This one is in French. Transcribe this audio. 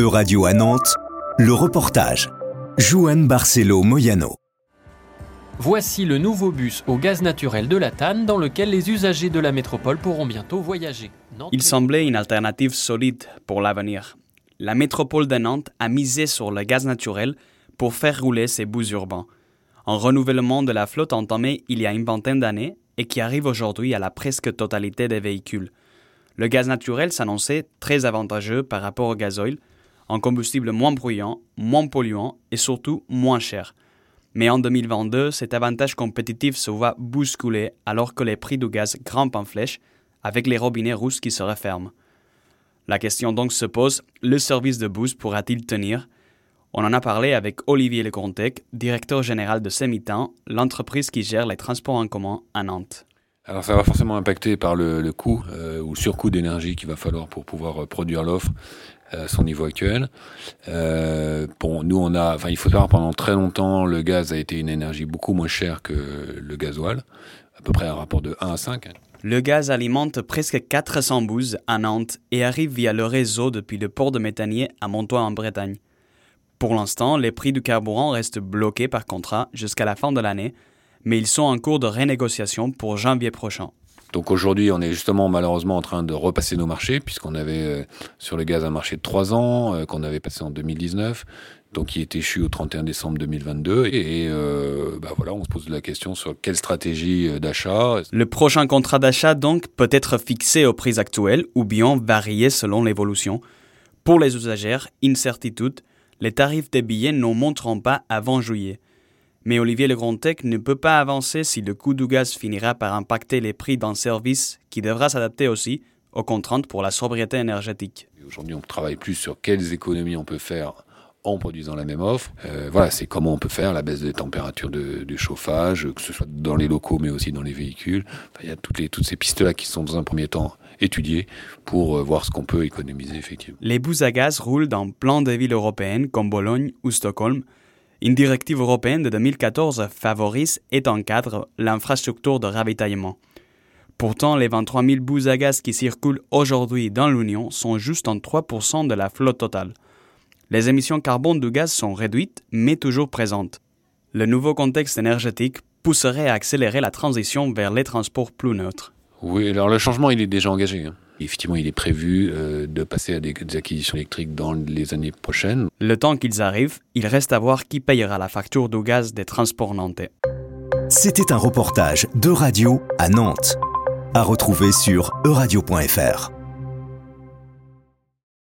E-Radio à Nantes, le reportage. Juan Barcelo Moyano. Voici le nouveau bus au gaz naturel de la Tanne dans lequel les usagers de la métropole pourront bientôt voyager. Il semblait une alternative solide pour l'avenir. La métropole de Nantes a misé sur le gaz naturel pour faire rouler ses bus urbains. Un renouvellement de la flotte entamé il y a une vingtaine d'années et qui arrive aujourd'hui à la presque totalité des véhicules. Le gaz naturel s'annonçait très avantageux par rapport au gasoil, un combustible moins bruyant, moins polluant et surtout moins cher. Mais en 2022, cet avantage compétitif se voit bousculé alors que les prix du gaz grimpent en flèche avec les robinets russes qui se referment. La question donc se pose, le service de boost pourra-t-il tenir? On en a parlé avec Olivier Lecontec, directeur général de Semitan, l'entreprise qui gère les transports en commun à Nantes. Alors ça va forcément impacter par le, coût euh, ou le surcoût d'énergie qu'il va falloir pour pouvoir euh, produire l'offre à son niveau actuel. Euh, bon, nous on a, enfin il faut savoir pendant très longtemps le gaz a été une énergie beaucoup moins chère que le gasoil, à peu près un rapport de 1 à 5. Le gaz alimente presque 400 bouses à Nantes et arrive via le réseau depuis le port de Métanier à Montois en Bretagne. Pour l'instant, les prix du carburant restent bloqués par contrat jusqu'à la fin de l'année mais ils sont en cours de renégociation pour janvier prochain. Donc aujourd'hui, on est justement malheureusement en train de repasser nos marchés, puisqu'on avait euh, sur le gaz un marché de 3 ans, euh, qu'on avait passé en 2019, donc qui est échu au 31 décembre 2022. Et euh, bah voilà, on se pose la question sur quelle stratégie d'achat. Le prochain contrat d'achat, donc, peut être fixé au prix actuel ou bien varié selon l'évolution. Pour les usagers, incertitude, les tarifs des billets ne monteront pas avant juillet. Mais Olivier Le Tech ne peut pas avancer si le coût du gaz finira par impacter les prix d'un service qui devra s'adapter aussi aux contraintes pour la sobriété énergétique. Aujourd'hui, on travaille plus sur quelles économies on peut faire en produisant la même offre. Euh, voilà, c'est comment on peut faire la baisse des températures de, chauffage, que ce soit dans les locaux mais aussi dans les véhicules. il y a toutes, les, toutes ces pistes-là qui sont dans un premier temps étudiées pour euh, voir ce qu'on peut économiser effectivement. Les bus à gaz roulent dans plein de villes européennes comme Bologne ou Stockholm. Une directive européenne de 2014 favorise et encadre l'infrastructure de ravitaillement. Pourtant, les 23 000 bus à gaz qui circulent aujourd'hui dans l'Union sont juste en 3% de la flotte totale. Les émissions carbone du gaz sont réduites, mais toujours présentes. Le nouveau contexte énergétique pousserait à accélérer la transition vers les transports plus neutres. Oui, alors le changement, il est déjà engagé. Hein. Effectivement, il est prévu euh, de passer à des, acquisitions électriques dans les années prochaines. Le temps qu'ils arrivent, il reste à voir qui payera la facture du gaz des transports nantais. C'était un reportage de radio à Nantes, à retrouver sur euradio.fr.